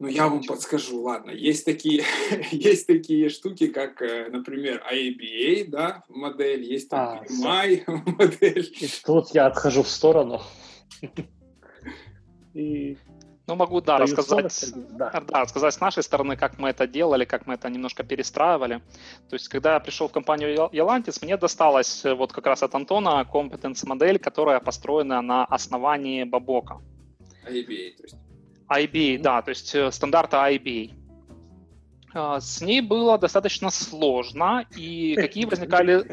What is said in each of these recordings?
Ну, я вам подскажу, ладно. Есть такие, есть такие штуки, как, э, например, IABA, да, модель, есть там а, PMI модель. И тут я отхожу в сторону. И ну, могу, да, рассказать, да. да, рассказать с нашей стороны, как мы это делали, как мы это немножко перестраивали. То есть, когда я пришел в компанию Elantis, мне досталась э, вот как раз от Антона компетенц-модель, которая построена на основании Бабока. IBA, то есть. IBA, да, то есть э, стандарта IBA. С ней было достаточно сложно, и какие возникали,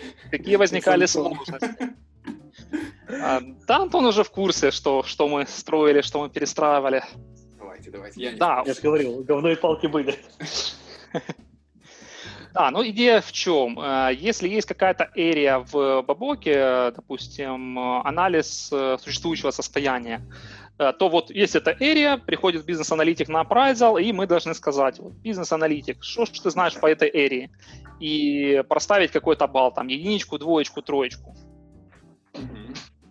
какие возникали сложности? А, да, Антон уже в курсе, что, что мы строили, что мы перестраивали. Давайте, давайте. Я, да. я же говорил, говно палки были. Да, ну идея в чем? Э, если есть какая-то area в Бабоке, допустим, анализ э, существующего состояния, э, то вот есть эта area, приходит бизнес-аналитик на appraisal, и мы должны сказать, вот, бизнес-аналитик, что ж ты знаешь по этой area? И проставить какой-то балл, там, единичку, двоечку, троечку.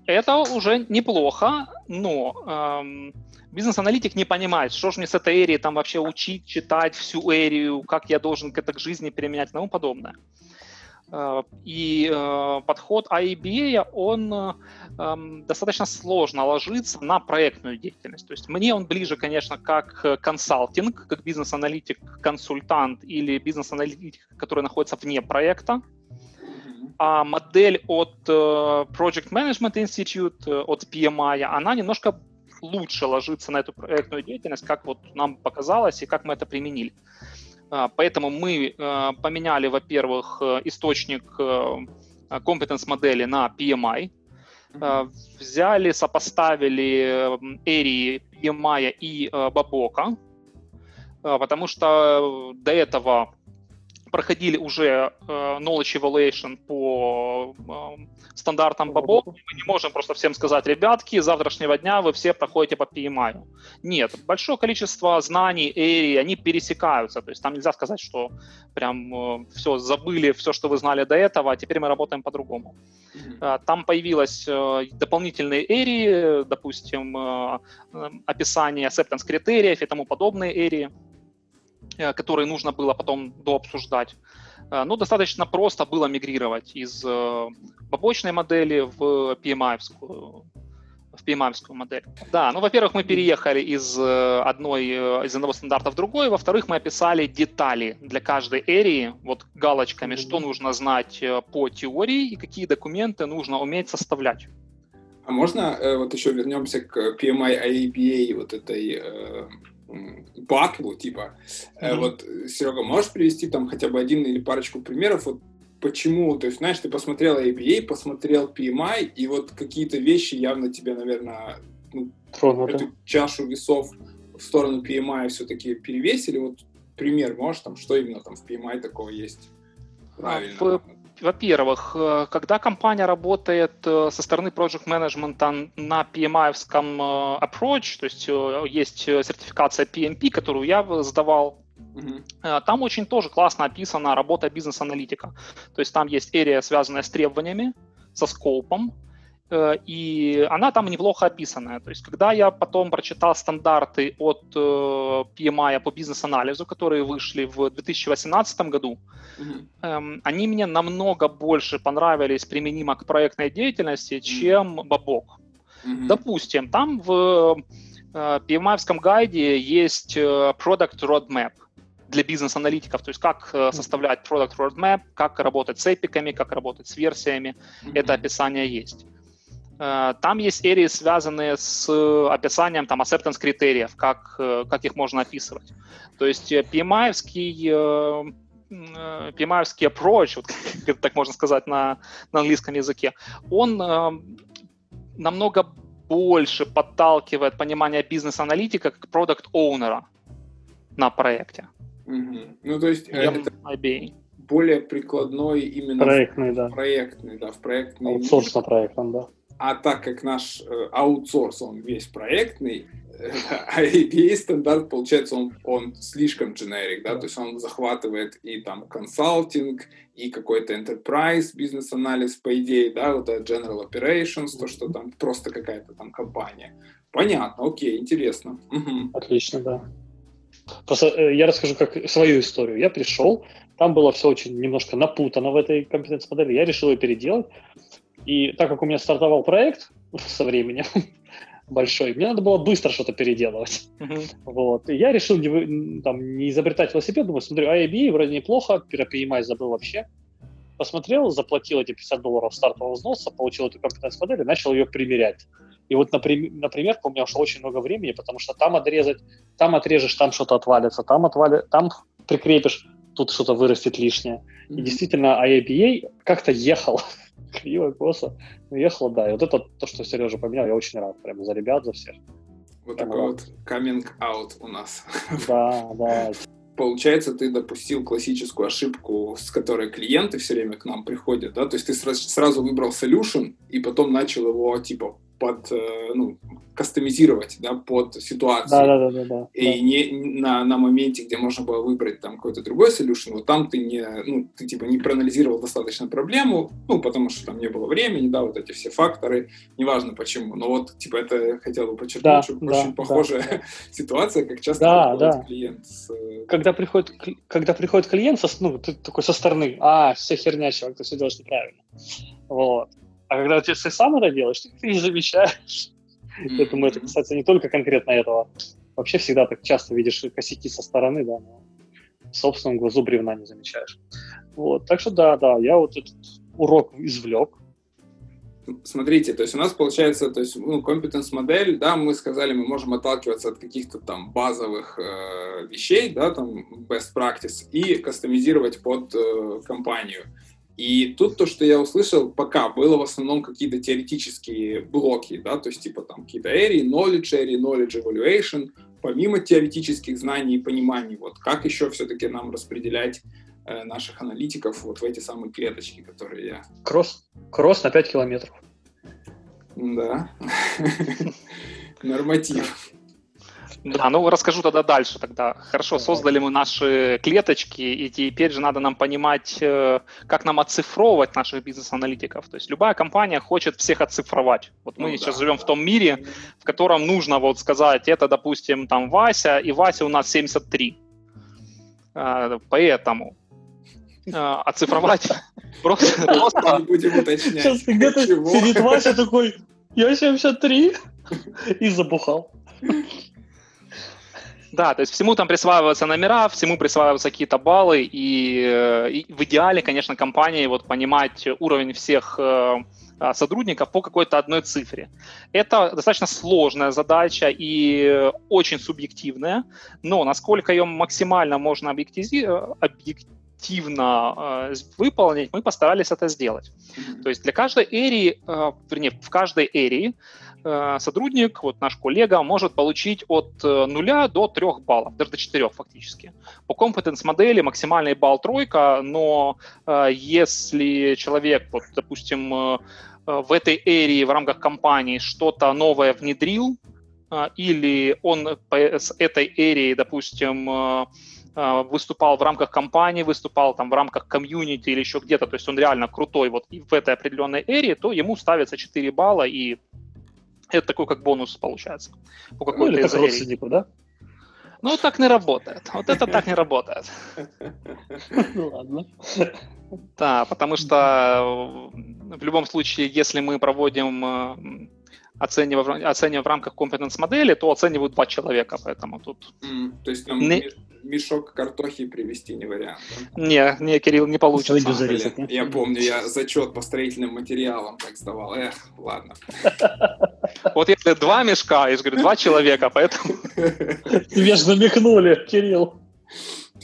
Это уже неплохо, но эм, бизнес-аналитик не понимает, что же мне с этой эрией там вообще учить, читать всю эрию, как я должен к жизни применять и тому подобное. Э, и э, подход IBA, он э, достаточно сложно ложится на проектную деятельность. То есть мне он ближе, конечно, как консалтинг, как бизнес-аналитик, консультант или бизнес-аналитик, который находится вне проекта а модель от uh, Project Management Institute, uh, от PMI, она немножко лучше ложится на эту проектную деятельность, как вот нам показалось и как мы это применили. Uh, поэтому мы поменяли, во-первых, источник компетенс модели на PMI, взяли, сопоставили Эри, PMI и Бабока, потому что до этого проходили уже э, knowledge evaluation по э, стандартам Бабо, мы не можем просто всем сказать, ребятки, с завтрашнего дня вы все проходите по PMI. Нет, большое количество знаний, эри, они пересекаются, то есть там нельзя сказать, что прям э, все, забыли все, что вы знали до этого, а теперь мы работаем по-другому. Mm-hmm. Там появилась э, дополнительные эри, допустим, э, э, описание acceptance критериев и тому подобные эри. Э, которые нужно было потом дообсуждать. Э, ну, достаточно просто было мигрировать из э, побочной модели в PMI в PMI модель. Да, ну, во-первых, мы переехали из одной, из одного стандарта в другой, во-вторых, мы описали детали для каждой эрии, вот галочками, mm-hmm. что нужно знать по теории и какие документы нужно уметь составлять. А можно вот еще вернемся к PMI IABA, вот этой батлу, типа. Mm-hmm. Вот, Серега, можешь привести там хотя бы один или парочку примеров, вот почему, то есть, знаешь, ты посмотрел ABA, посмотрел PMI, и вот какие-то вещи явно тебе, наверное, ну, эту чашу весов в сторону PMI все-таки перевесили. Вот пример можешь, там, что именно там в PMI такого есть? Правильно. В во-первых, э, когда компания работает э, со стороны project management на PMI-овском э, approach, то есть есть сертификация PMP, которую я сдавал, Mm-hmm. Там очень тоже классно описана работа бизнес-аналитика. То есть там есть эрия, связанная с требованиями, со скопом, и она там неплохо описанная. То есть, когда я потом прочитал стандарты от э, PMI по бизнес-анализу, которые вышли в 2018 году, mm-hmm. они мне намного больше понравились применимо к проектной деятельности, чем Бабок. Mm-hmm. Допустим, там в э, PMI гайде есть Product Roadmap для бизнес-аналитиков, то есть как составлять Product Roadmap, как работать с эпиками, как работать с версиями, mm-hmm. это описание есть. Э, там есть серии, связанные с описанием там, acceptance критериев, как, э, как их можно описывать. То есть PMI-овский э, PMI-овский approach, вот, так можно сказать на, на английском языке, он намного больше подталкивает понимание бизнес-аналитика как продукт-оунера на проекте. Угу. Ну, то есть это IBA. более прикладной именно проектный, в, да. проектный, да, в проектный. Аутсорс на проектном, да. А так как наш э, аутсорс, он весь проектный, а APA стандарт, получается, он, он слишком generic, да, то есть он захватывает и там консалтинг, и какой-то enterprise, бизнес-анализ, по идее, да, вот это general operations, то, что там просто какая-то там компания. Понятно, окей, интересно. Угу. Отлично, да. Просто э, я расскажу как свою историю. Я пришел, там было все очень немножко напутано в этой компетенц-модели. Я решил ее переделать. И так как у меня стартовал проект со временем большой, мне надо было быстро что-то переделывать. Uh-huh. Вот. И я решил не, там, не изобретать велосипед. Думаю, смотрю, IAB вроде неплохо, про PMI забыл вообще. Посмотрел, заплатил эти 50 долларов стартового взноса, получил эту компетенц-модель и начал ее примерять. И вот, например, у меня ушло очень много времени, потому что там отрезать, там отрежешь, там что-то отвалится, там отвали, там прикрепишь, тут что-то вырастет лишнее. Mm-hmm. И действительно, IABA как-то ехал криво, косо, но ехал, да. И вот это то, что Сережа поменял, я очень рад прямо за ребят, за всех. Вот такой вот coming out у нас. Да, да. Получается, ты допустил классическую ошибку, с которой клиенты все время к нам приходят, да? То есть ты сразу выбрал solution и потом начал его, типа, под, э, ну, кастомизировать, да, под ситуацию. Да, да, да, да. И да. не на, на моменте, где можно было выбрать там какой-то другой solution, вот там ты не, ну, ты типа не проанализировал достаточно проблему, ну, потому что там не было времени, да, вот эти все факторы, неважно почему, но вот, типа, это хотел бы подчеркнуть, да, что да, очень похожая да. ситуация, как часто да, да. клиент с... Э, когда приходит, когда приходит клиент, со, ну, ты такой со стороны, а, все херня, чувак, ты все делаешь неправильно. Вот. А когда ты сам это делаешь, ты не замечаешь. Mm-hmm. Думаю, это касается не только конкретно этого. Вообще всегда так часто видишь косяки со стороны, да, но в собственном глазу бревна не замечаешь. Вот, так что да, да, я вот этот урок извлек. Смотрите, то есть у нас получается, то есть, ну, competence модель, да, мы сказали, мы можем отталкиваться от каких-то там базовых э, вещей, да, там best practice и кастомизировать под э, компанию. И тут то, что я услышал, пока было в основном какие-то теоретические блоки, да, то есть типа там какие-то area, knowledge area, knowledge evaluation, помимо теоретических знаний и пониманий, вот как еще все-таки нам распределять э, наших аналитиков вот в эти самые клеточки, которые я... Кросс, кросс на 5 километров. Да. Норматив. Да, ну расскажу тогда дальше тогда. Хорошо, создали мы наши клеточки, и теперь же надо нам понимать, э, как нам оцифровывать наших бизнес-аналитиков. То есть любая компания хочет всех оцифровать. Вот мы ну, сейчас да, живем да. в том мире, в котором нужно вот сказать, это, допустим, там Вася, и Вася у нас 73. А, поэтому а, оцифровать просто... Не будем уточнять. Сейчас где-то сидит Вася такой, я 73, и забухал. Да, то есть всему там присваиваются номера, всему присваиваются какие-то баллы, и, э, и в идеале, конечно, компании вот понимать уровень всех э, а, сотрудников по какой-то одной цифре. Это достаточно сложная задача и очень субъективная, но насколько ее максимально можно объективно э, выполнить, мы постарались это сделать. Mm-hmm. То есть для каждой эрии, э, вернее, в каждой эрии Э, сотрудник, вот наш коллега, может получить от 0 э, до 3 баллов, даже до 4 фактически. По компетенс модели максимальный балл тройка, но э, если человек, вот, допустим, в этой эрии в рамках компании что-то новое внедрил, или он с этой эрии, допустим, выступал в рамках компании, выступал там в рамках комьюнити или еще где-то, то есть он реально крутой вот в этой определенной эрии, то ему ставится 4 балла и это такой как бонус получается. По ну, или как родственнику, да? Ну, так не работает. Вот это так не работает. Ну, ладно. Да, потому что э, в любом случае, если мы проводим э, оценивая, оценивая в рамках компетенс модели, то оценивают два человека, поэтому тут... Mm, то есть там не... мешок картохи привести не вариант? Да? Не, не, Кирилл, не получится. А, блин, я помню, я зачет по строительным материалам так сдавал. Эх, ладно. Вот если два мешка, я же говорю, два человека, поэтому... Тебе же намекнули, Кирилл.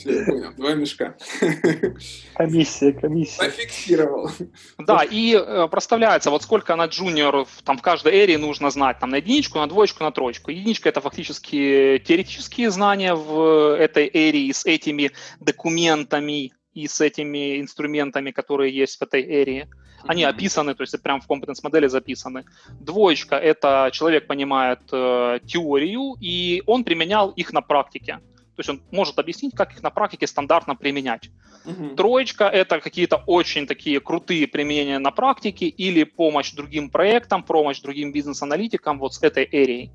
Я понял. Два мешка. Комиссия, комиссия. Зафиксировал. Да, и э, проставляется, вот сколько на джуниор там в каждой эрии нужно знать, там на единичку, на двоечку, на троечку. Единичка это фактически теоретические знания в этой эрии с этими документами и с этими инструментами, которые есть в этой эрии. Они описаны, то есть прям в компетенс модели записаны. Двоечка — это человек понимает э, теорию, и он применял их на практике. То есть он может объяснить, как их на практике стандартно применять. Uh-huh. Троечка — это какие-то очень такие крутые применения на практике или помощь другим проектам, помощь другим бизнес-аналитикам вот с этой эрией.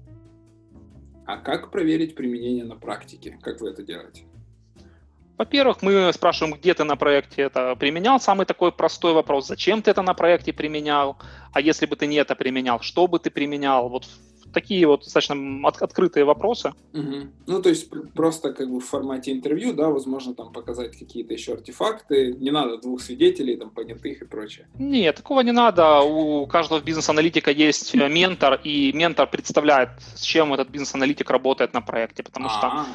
А как проверить применение на практике? Как вы это делаете? Во-первых, мы спрашиваем, где ты на проекте это применял. Самый такой простой вопрос, зачем ты это на проекте применял? А если бы ты не это применял, что бы ты применял? Вот такие вот достаточно от, открытые вопросы. Угу. Ну, то есть просто как бы в формате интервью, да, возможно, там показать какие-то еще артефакты. Не надо двух свидетелей, там, понятых и прочее. Нет, такого не надо. У каждого бизнес-аналитика есть э, ментор, и ментор представляет, с чем этот бизнес-аналитик работает на проекте, потому А-а-а. что а.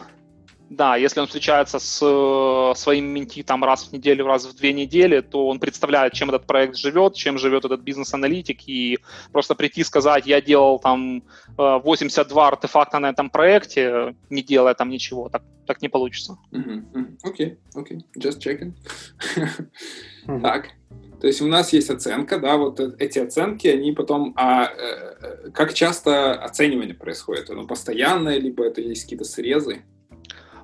Да, если он встречается с э, своим менти там раз в неделю, раз в две недели, то он представляет, чем этот проект живет, чем живет этот бизнес-аналитик, и просто прийти и сказать, я делал там 82 э, артефакта на этом проекте, не делая там ничего, так, так не получится. Окей, окей, just checking. Так, то есть у нас есть оценка, да, вот э, эти оценки, они потом, а как часто оценивание происходит? Оно постоянное, либо это есть какие-то срезы?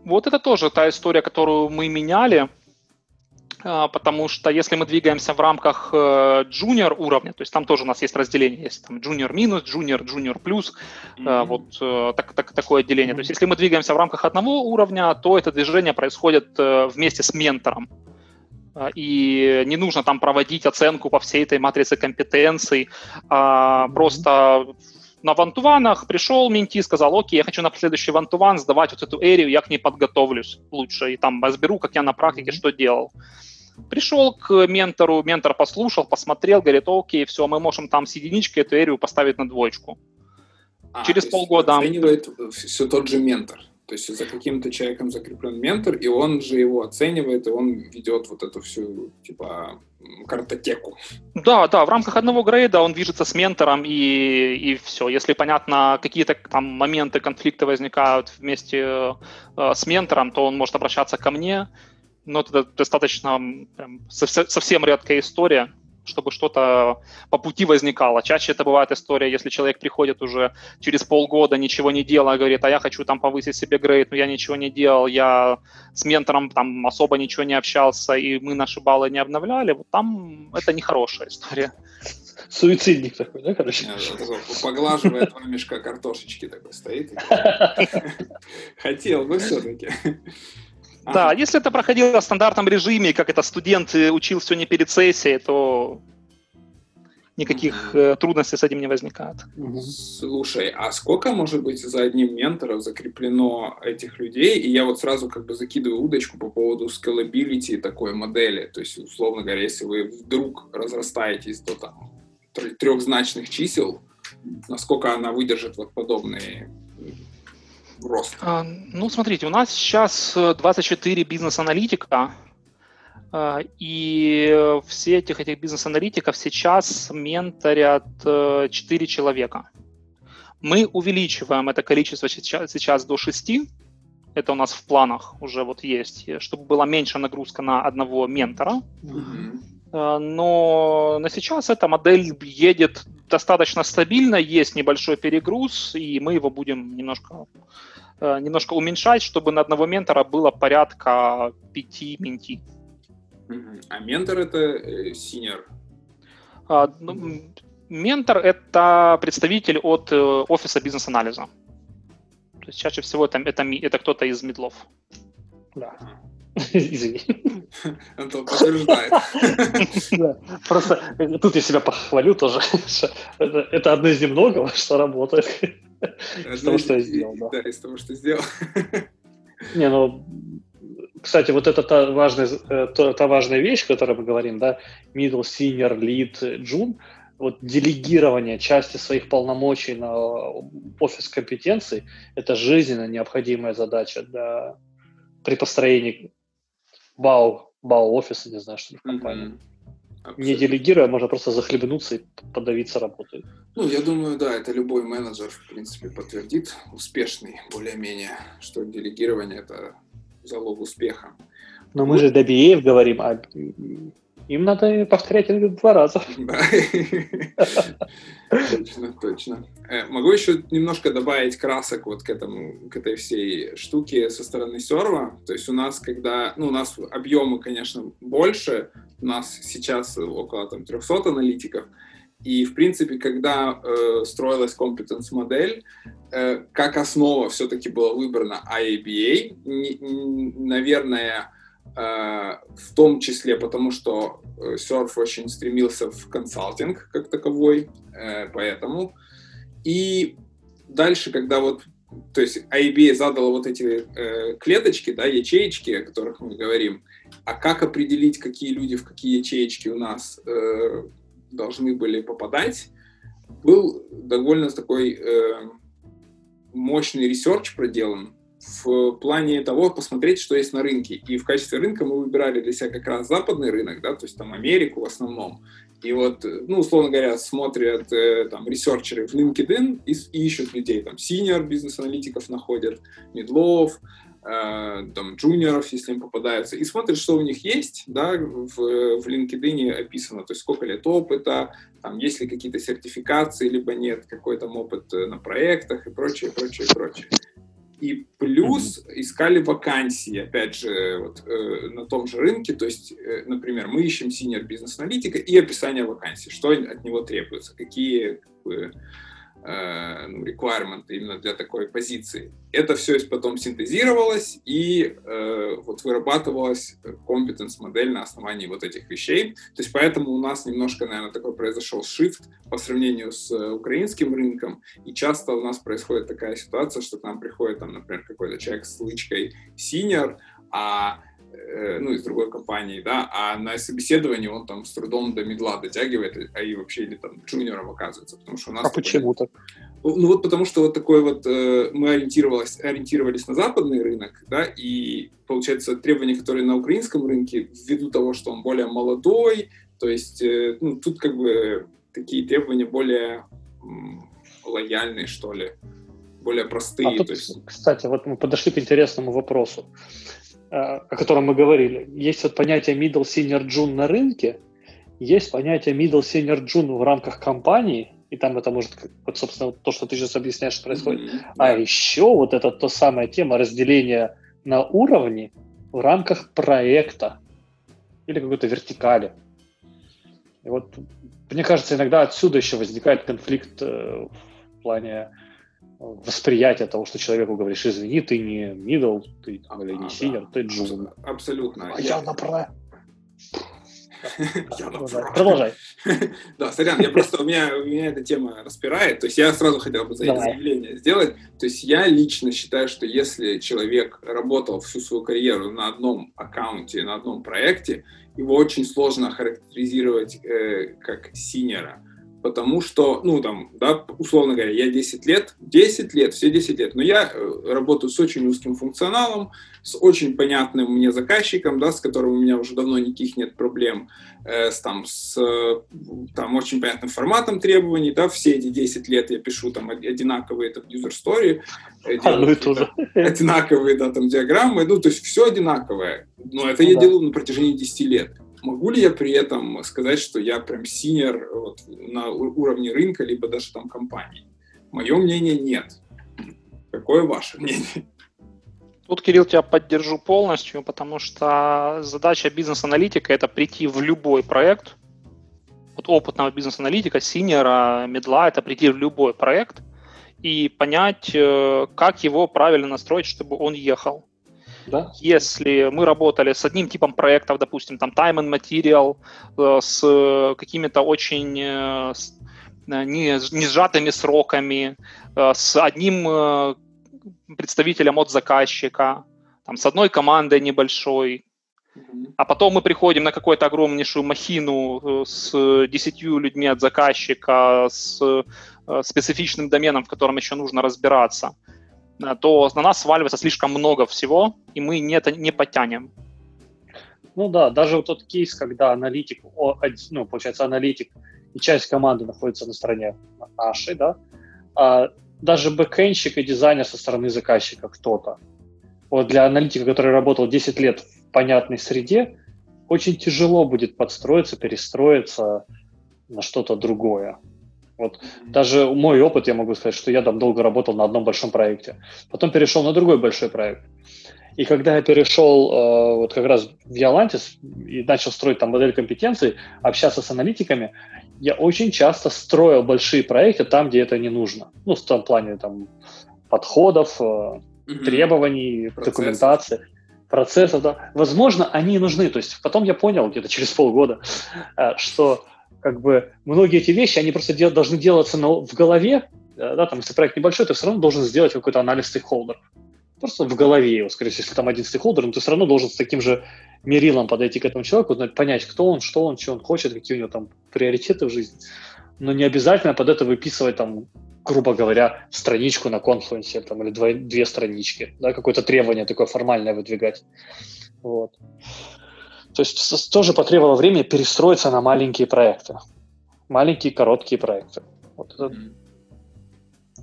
Вот это тоже та история, которую мы меняли, а, потому что если мы двигаемся в рамках junior э, уровня, то есть там тоже у нас есть разделение, есть там junior минус, junior, junior плюс, mm-hmm. вот э, так, так, такое отделение. Mm-hmm. То есть если мы двигаемся в рамках одного уровня, то это движение происходит вместе с ментором. И не нужно там проводить оценку по всей этой матрице компетенций, а просто на вантуванах пришел менти, сказал, окей, я хочу на следующий вантуван сдавать вот эту эрию, я к ней подготовлюсь лучше, и там разберу, как я на практике что делал. Пришел к ментору, ментор послушал, посмотрел, говорит, окей, все, мы можем там с единичкой эту эрию поставить на двоечку. А, Через полгода... Оценивает все тот же ментор. То есть за каким-то человеком закреплен ментор, и он же его оценивает, и он ведет вот эту всю, типа, картотеку. Да, да, в рамках одного грейда он движется с ментором, и, и все. Если, понятно, какие-то там моменты конфликта возникают вместе э, с ментором, то он может обращаться ко мне, но это достаточно прям, совсем редкая история чтобы что-то по пути возникало. Чаще это бывает история, если человек приходит уже через полгода, ничего не делая, говорит, а я хочу там повысить себе грейд, но я ничего не делал, я с ментором там особо ничего не общался, и мы наши баллы не обновляли, вот там это нехорошая история. Суицидник такой, да, короче? Поглаживает два мешка картошечки такой стоит. Хотел бы все-таки. Да, если это проходило в стандартном режиме, как это студент учил все не перед сессией, то никаких э, трудностей с этим не возникает. Слушай, а сколько может быть за одним ментором закреплено этих людей? И я вот сразу как бы закидываю удочку по поводу scalability такой модели. То есть, условно говоря, если вы вдруг разрастаетесь до там трехзначных чисел, насколько она выдержит вот подобные рост? А, ну, смотрите, у нас сейчас 24 э, бизнес-аналитика, а, и все этих, этих бизнес-аналитиков сейчас менторят 4 э, человека. Мы увеличиваем это количество сейчас, сейчас до 6, это у нас в планах уже вот есть, чтобы была меньше нагрузка на одного ментора. Mm-hmm. Но на сейчас эта модель едет достаточно стабильно, есть небольшой перегруз, и мы его будем немножко, э, немножко уменьшать, чтобы на одного ментора было порядка пяти mentee. А ментор это senior? А, ну, ментор это представитель от э, офиса бизнес-анализа. То есть чаще всего это, это, это кто-то из middle ов. Да. Извини. Антон подтверждает. Просто э, тут я себя похвалю тоже. Это одно из немногого, что работает. Из того, что я сделал. Да, из того, что сделал. Не, ну, кстати, вот это та важная, э, та, та важная вещь, о которой мы говорим, да, middle, senior, lead, june, вот делегирование части своих полномочий на офис компетенций – это жизненно необходимая задача для, при построении бау, бау офиса, не знаю, что в компании. Mm-hmm. Не делегируя, можно просто захлебнуться и подавиться работой. Ну, я думаю, да, это любой менеджер, в принципе, подтвердит, успешный более-менее, что делегирование – это залог успеха. Но вот. мы же до BA говорим, а им надо повторять это два раза. Точно, точно. Э, могу еще немножко добавить красок вот к этому, к этой всей штуке со стороны серва. То есть у нас, когда, ну, у нас объемы, конечно, больше, у нас сейчас около там 300 аналитиков, И, в принципе, когда э, строилась компетенс-модель, э, как основа все-таки была выбрана IABA. Н- наверное, э, в том числе потому, что э, очень стремился в консалтинг как таковой, э, поэтому. И дальше, когда вот то есть IABA задала вот эти э, клеточки, да, ячеечки, о которых мы говорим, а как определить, какие люди в какие ячеечки у нас э, должны были попадать, был довольно такой э, мощный research проделан в плане того, посмотреть, что есть на рынке. И в качестве рынка мы выбирали для себя как раз западный рынок, да, то есть там Америку в основном. И вот, ну, условно говоря, смотрят э, там researcher ы в LinkedIn и, и ищут людей, там, senior бизнес-аналитиков находят, медлов, Э, там, джуниоров, если им попадаются, и смотрят, что у них есть, да, в, в LinkedIn описано, то есть сколько лет опыта, там, есть ли какие-то сертификации, либо нет, какой там опыт э, на проектах и прочее, прочее, прочее. И плюс искали вакансии, опять же, вот, э, на том же рынке. То есть, э, например, мы ищем senior бизнес-аналитика и описание вакансии, что от него требуется, какие как бы, ну, requirement именно для такой позиции. Это все потом синтезировалось и э, вот вырабатывалась компетенс-модель на основании вот этих вещей. То есть поэтому у нас немножко, наверное, такой произошел shift по сравнению с э, украинским рынком. И часто у нас происходит такая ситуация, что к нам приходит, там, например, какой-то человек с лычкой senior, а Э, ну, из другой компании, да, а на собеседовании он там с трудом до медла дотягивает, а и вообще или там джуниором оказывается, потому что у нас... А почему так? Ну вот потому что вот такой вот э, мы ориентировались, ориентировались на западный рынок, да, и получается требования, которые на украинском рынке, ввиду того, что он более молодой, то есть э, ну, тут как бы такие требования более м, лояльные, что ли, более простые. А тут, есть... Кстати, вот мы подошли к интересному вопросу. Э, о котором мы говорили. Есть вот понятие middle senior June на рынке, есть понятие middle senior June в рамках компании, и там это может, вот, собственно, то, что ты сейчас объясняешь, происходит. Mm-hmm. А еще вот это то самая тема разделения на уровни в рамках проекта или какой-то вертикали. И вот, мне кажется, иногда отсюда еще возникает конфликт э, в плане восприятие того, что человеку говоришь, извини, ты не middle, ты или не senior, да. ты джун. Абсолютно. А я, я направо. Продолжай. Да, сорян, я просто, у меня, у меня эта тема распирает, то есть я сразу хотел бы за это заявление сделать. То есть я лично считаю, что если человек работал всю свою карьеру на одном аккаунте, на одном проекте, его очень сложно характеризировать э, как синера потому что, ну, там, да, условно говоря, я 10 лет, 10 лет, все 10 лет, но я э, работаю с очень узким функционалом, с очень понятным мне заказчиком, да, с которым у меня уже давно никаких нет проблем, э, с, там, с там, очень понятным форматом требований, да, все эти 10 лет я пишу там одинаковые там user story, э, а, ну, одинаковые, да, там диаграммы, ну, то есть все одинаковое, но это ну, я да. делаю на протяжении 10 лет. Могу ли я при этом сказать, что я прям синер вот, на уровне рынка, либо даже там компании? Мое мнение нет. Какое ваше мнение? Тут, Кирилл, тебя поддержу полностью, потому что задача бизнес-аналитика – это прийти в любой проект. Вот опытного бизнес-аналитика, синера, медла – это прийти в любой проект и понять, э, как его правильно настроить, чтобы он ехал. Да? Если мы работали с одним типом проектов, допустим, там time and material, э, с какими-то очень э, э, не, не сжатыми сроками, с одним представителем от заказчика, там, с одной командой небольшой, а потом мы приходим на какую-то огромнейшую махину с десятью людьми от заказчика, с специфичным доменом, в котором еще нужно разбираться. То на нас сваливается слишком много всего, и мы не, это не потянем. Ну да, даже вот тот кейс, когда аналитик, ну, получается, аналитик и часть команды находится на стороне нашей, да, а даже бэкэнщик и дизайнер со стороны заказчика кто-то. Вот для аналитика, который работал 10 лет в понятной среде, очень тяжело будет подстроиться, перестроиться на что-то другое. Вот даже мой опыт, я могу сказать, что я там долго работал на одном большом проекте. Потом перешел на другой большой проект. И когда я перешел э, вот как раз в Ялантис и начал строить там модель компетенций, общаться с аналитиками, я очень часто строил большие проекты там, где это не нужно. Ну, в том плане там подходов, mm требований, Процесс. документации, процессов. Да. Возможно, они нужны. То есть потом я понял где-то через полгода, э, что как бы многие эти вещи, они просто дел, должны делаться на, в голове, да, там, если проект небольшой, ты все равно должен сделать какой-то анализ стейкхолдеров. Просто в голове его, скорее всего, если там один стейкхолдер, но ты все равно должен с таким же мерилом подойти к этому человеку, понять, кто он, что он, что он хочет, какие у него там приоритеты в жизни. Но не обязательно под это выписывать там, грубо говоря, страничку на конфлюенсе там, или две, две странички, да, какое-то требование такое формальное выдвигать. Вот. То есть тоже потребовало времени перестроиться на маленькие проекты. Маленькие, короткие проекты. Вот это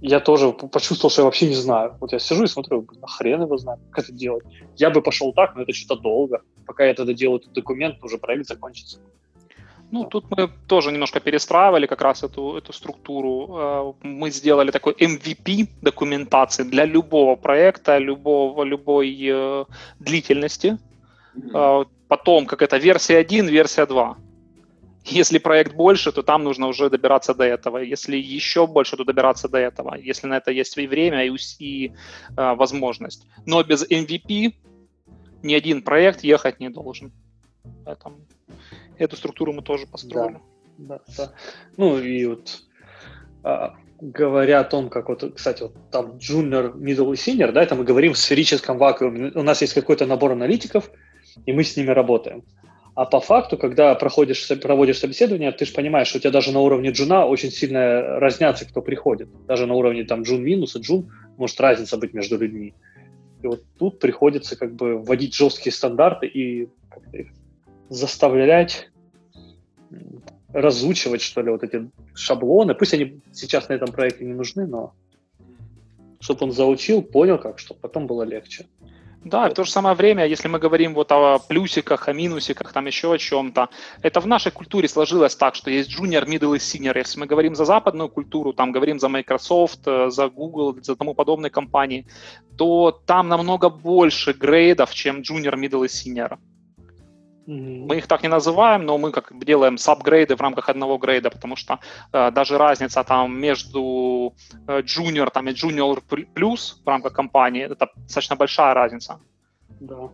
я тоже почувствовал, что я вообще не знаю. Вот я сижу и смотрю, а хрен его знает, как это делать. Я бы пошел так, но это что-то долго. Пока я это доделаю, этот документ, уже проект закончится. Ну, тут мы тоже немножко перестраивали как раз эту, эту структуру. Э, мы сделали такой MVP документации для любого проекта, любого, любой э, длительности. Mm-hmm. Потом, как это, версия 1, версия 2. Если проект больше, то там нужно уже добираться до этого. Если еще больше, то добираться до этого. Если на это есть и время, и, и э, возможность. Но без MVP ни один проект ехать не должен. Поэтому эту структуру мы тоже построили. Да, да, да. Ну и вот а, говоря о том, как вот, кстати, вот там junior, middle и senior, да, это мы говорим в сферическом вакууме. У нас есть какой-то набор аналитиков, и мы с ними работаем. А по факту, когда проходишь, проводишь собеседование, ты же понимаешь, что у тебя даже на уровне джуна очень сильно разнятся, кто приходит. Даже на уровне там джун минус и джун может разница быть между людьми. И вот тут приходится как бы вводить жесткие стандарты и заставлять разучивать, что ли, вот эти шаблоны. Пусть они сейчас на этом проекте не нужны, но чтобы он заучил, понял как, чтобы потом было легче. Да, в то же самое время, если мы говорим вот о плюсиках, о минусиках, там еще о чем-то, это в нашей культуре сложилось так, что есть junior, middle и senior. Если мы говорим за западную культуру, там говорим за Microsoft, э, за Google, за тому подобные компании, то там намного больше грейдов, чем junior, middle и senior. Mm-hmm. Мы их так не называем, но мы как делаем сабгрейды в рамках одного грейда, потому что э, даже разница там между э, junior там, и junior плюс в рамках компании, это достаточно большая разница. Да.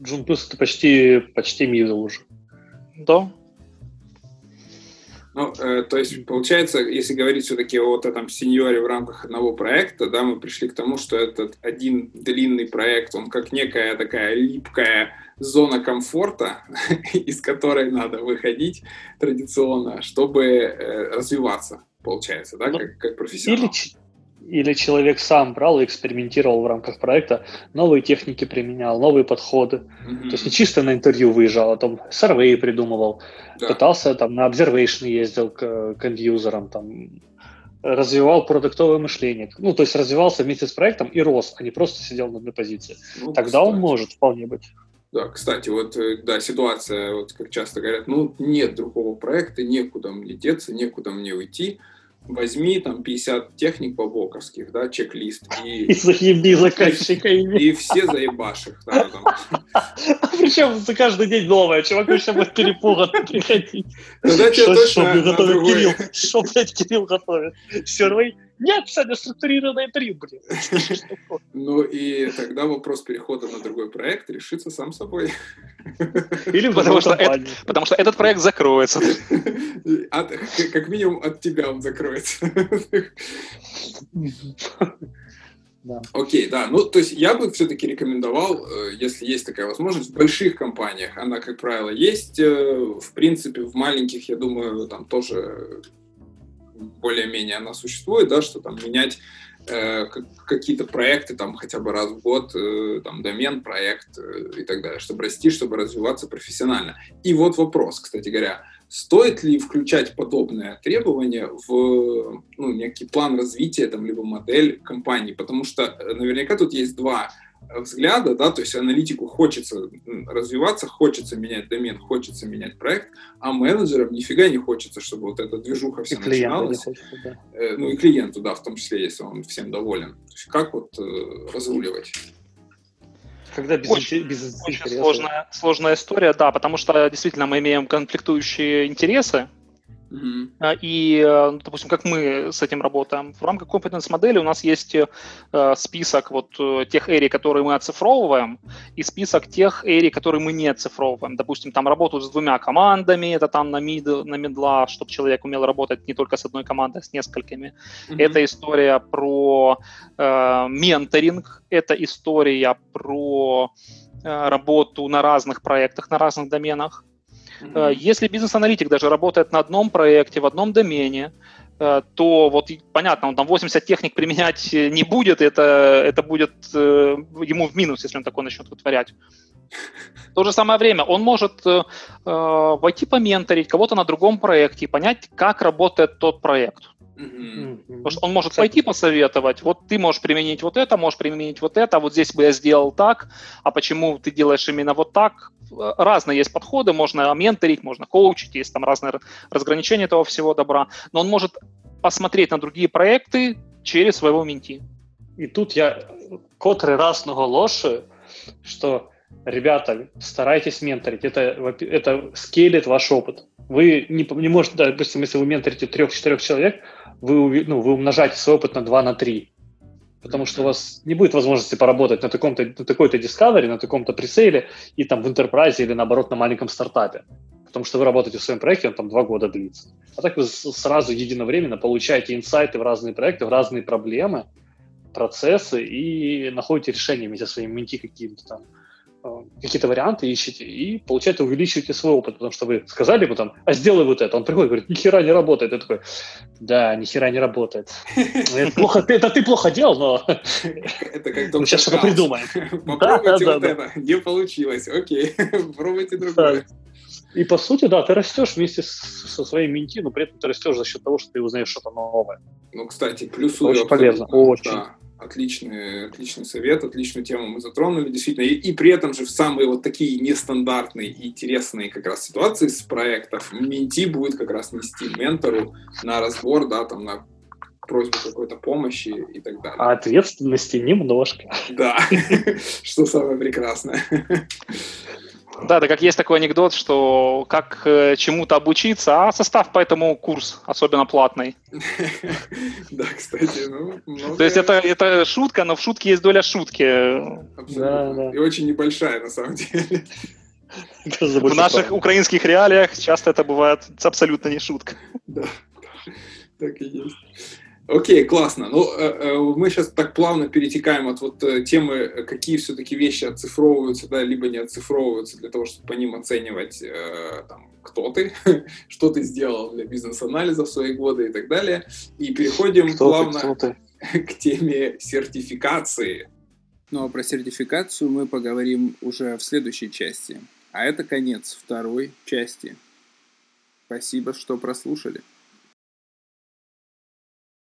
Junior плюс это почти, почти middle уже. Да. Ну, э, то есть, получается, если говорить все-таки о вот этом сеньоре в рамках одного проекта, да, мы пришли к тому, что этот один длинный проект, он как некая такая липкая зона комфорта, из которой надо выходить традиционно, чтобы э, развиваться, получается, да, ну, как, как профессионал. Или, или человек сам брал и экспериментировал в рамках проекта, новые техники применял, новые подходы. Mm-hmm. То есть не чисто на интервью выезжал, а там сервей придумывал, да. пытался там на observation ездил к, к юзерам там развивал продуктовое мышление. Ну, то есть развивался вместе с проектом и рос, а не просто сидел на одной позиции. Ну, Тогда кстати. он может вполне быть. Да, кстати, вот, э, да, ситуация, вот как часто говорят, ну, нет другого проекта, некуда мне деться, некуда мне уйти, возьми там 50 техник по-боковских, да, чек-лист. И, и заеби заказчиками. И, и все заебашь их. Да, там. Причем за каждый день новое. Чувак вообще будет перепуган приходить. Тогда тебе точно что, Кирилл? Что, блядь, Кирилл готовит? Сервей? Нет, сегодня структурированное интервью, блин. Ну и тогда вопрос перехода на другой проект решится сам собой. Или потому что, это, потому что этот проект закроется. От, как минимум от тебя он закроется. Да. Окей, да. Ну, то есть я бы все-таки рекомендовал, э, если есть такая возможность, в больших компаниях, она, как правило, есть. Э, в принципе, в маленьких, я думаю, там тоже более-менее она существует, да, что там менять э, какие-то проекты там хотя бы раз в год, э, там домен, проект э, и так далее, чтобы расти, чтобы развиваться профессионально. И вот вопрос, кстати говоря, стоит ли включать подобное требование в ну, некий план развития там, либо модель компании, потому что э, наверняка тут есть два взгляда, да, то есть аналитику хочется развиваться, хочется менять домен, хочется менять проект, а менеджерам нифига не хочется, чтобы вот эта движуха вся и начиналась. Хочется, да. Э, ну и клиенту, да, в том числе, если он всем доволен. То есть как вот э, разруливать? Когда без, очень, без очень сложная, сложная история, да, потому что действительно мы имеем конфликтующие интересы, Uh-huh. И, э, допустим, как мы с этим работаем, в рамках competence модели у нас есть э, список вот тех эрий, которые мы оцифровываем, и список тех эрий, которые мы не оцифровываем. Допустим, там работают с двумя командами, это там на, мид, на медла, чтобы человек умел работать не только с одной командой, а с несколькими. Uh-huh. Это история про э, менторинг, это история про э, работу на разных проектах, на разных доменах. Mm-hmm. Если бизнес-аналитик даже работает на одном проекте, в одном домене, э, то вот понятно, он там 80 техник применять не будет, это, это будет э, ему в минус, если он такое начнет вытворять. В то же самое время он может э, войти поменторить кого-то на другом проекте и понять, как работает тот проект. Mm-hmm. Потому что он может пойти посоветовать, вот ты можешь применить вот это, можешь применить вот это, вот здесь бы я сделал так, а почему ты делаешь именно вот так? Разные есть подходы, можно менторить, можно коучить, есть там разные разграничения этого всего добра, но он может посмотреть на другие проекты через своего менти. И тут я котрый раз наголошую, что ребята, старайтесь менторить, это, это скейлит ваш опыт. Вы не, не можете, допустим, если вы менторите трех-четырех человек, вы, ну, вы умножаете свой опыт на 2, на 3. Потому что у вас не будет возможности поработать на, таком-то, на такой-то Discovery, на таком-то пресейле и там в Enterprise или наоборот на маленьком стартапе. Потому что вы работаете в своем проекте, он там два года длится. А так вы сразу единовременно получаете инсайты в разные проекты, в разные проблемы, процессы и находите решения вместе со своим менти каким-то там какие-то варианты ищете и, получается, увеличиваете свой опыт, потому что вы сказали ему там, а сделай вот это. Он приходит и говорит, ни хера не работает. Я такой, да, ни хера не работает. Это, плохо, это ты плохо делал, но это как мы сейчас что-то придумаем. Попробуйте вот это, не получилось, окей, пробуйте другое. И по сути, да, ты растешь вместе со своим менти, но при этом ты растешь за счет того, что ты узнаешь что-то новое. Ну, кстати, плюсую. Очень полезно, очень. Да отличный, отличный совет, отличную тему мы затронули, действительно. И, и при этом же в самые вот такие нестандартные и интересные как раз ситуации с проектов менти будет как раз нести ментору на разбор, да, там на просьбу какой-то помощи и так далее. А ответственности немножко. Да, что самое прекрасное. Да, да, как есть такой анекдот, что как э, чему-то обучиться, а состав поэтому курс, особенно платный. Да, кстати, ну... То есть это, это шутка, но в шутке есть доля шутки. Абсолютно. И очень небольшая, на самом деле. В наших украинских реалиях часто это бывает абсолютно не шутка. Да, так и есть. Окей, классно. Ну, э, э, мы сейчас так плавно перетекаем от вот э, темы, какие все-таки вещи оцифровываются, да, либо не оцифровываются для того, чтобы по ним оценивать, там, кто ты, что ты сделал для бизнес-анализа в свои годы и так далее. И переходим кто плавно ты, ты? к теме сертификации. Ну, а про сертификацию мы поговорим уже в следующей части. А это конец второй части. Спасибо, что прослушали.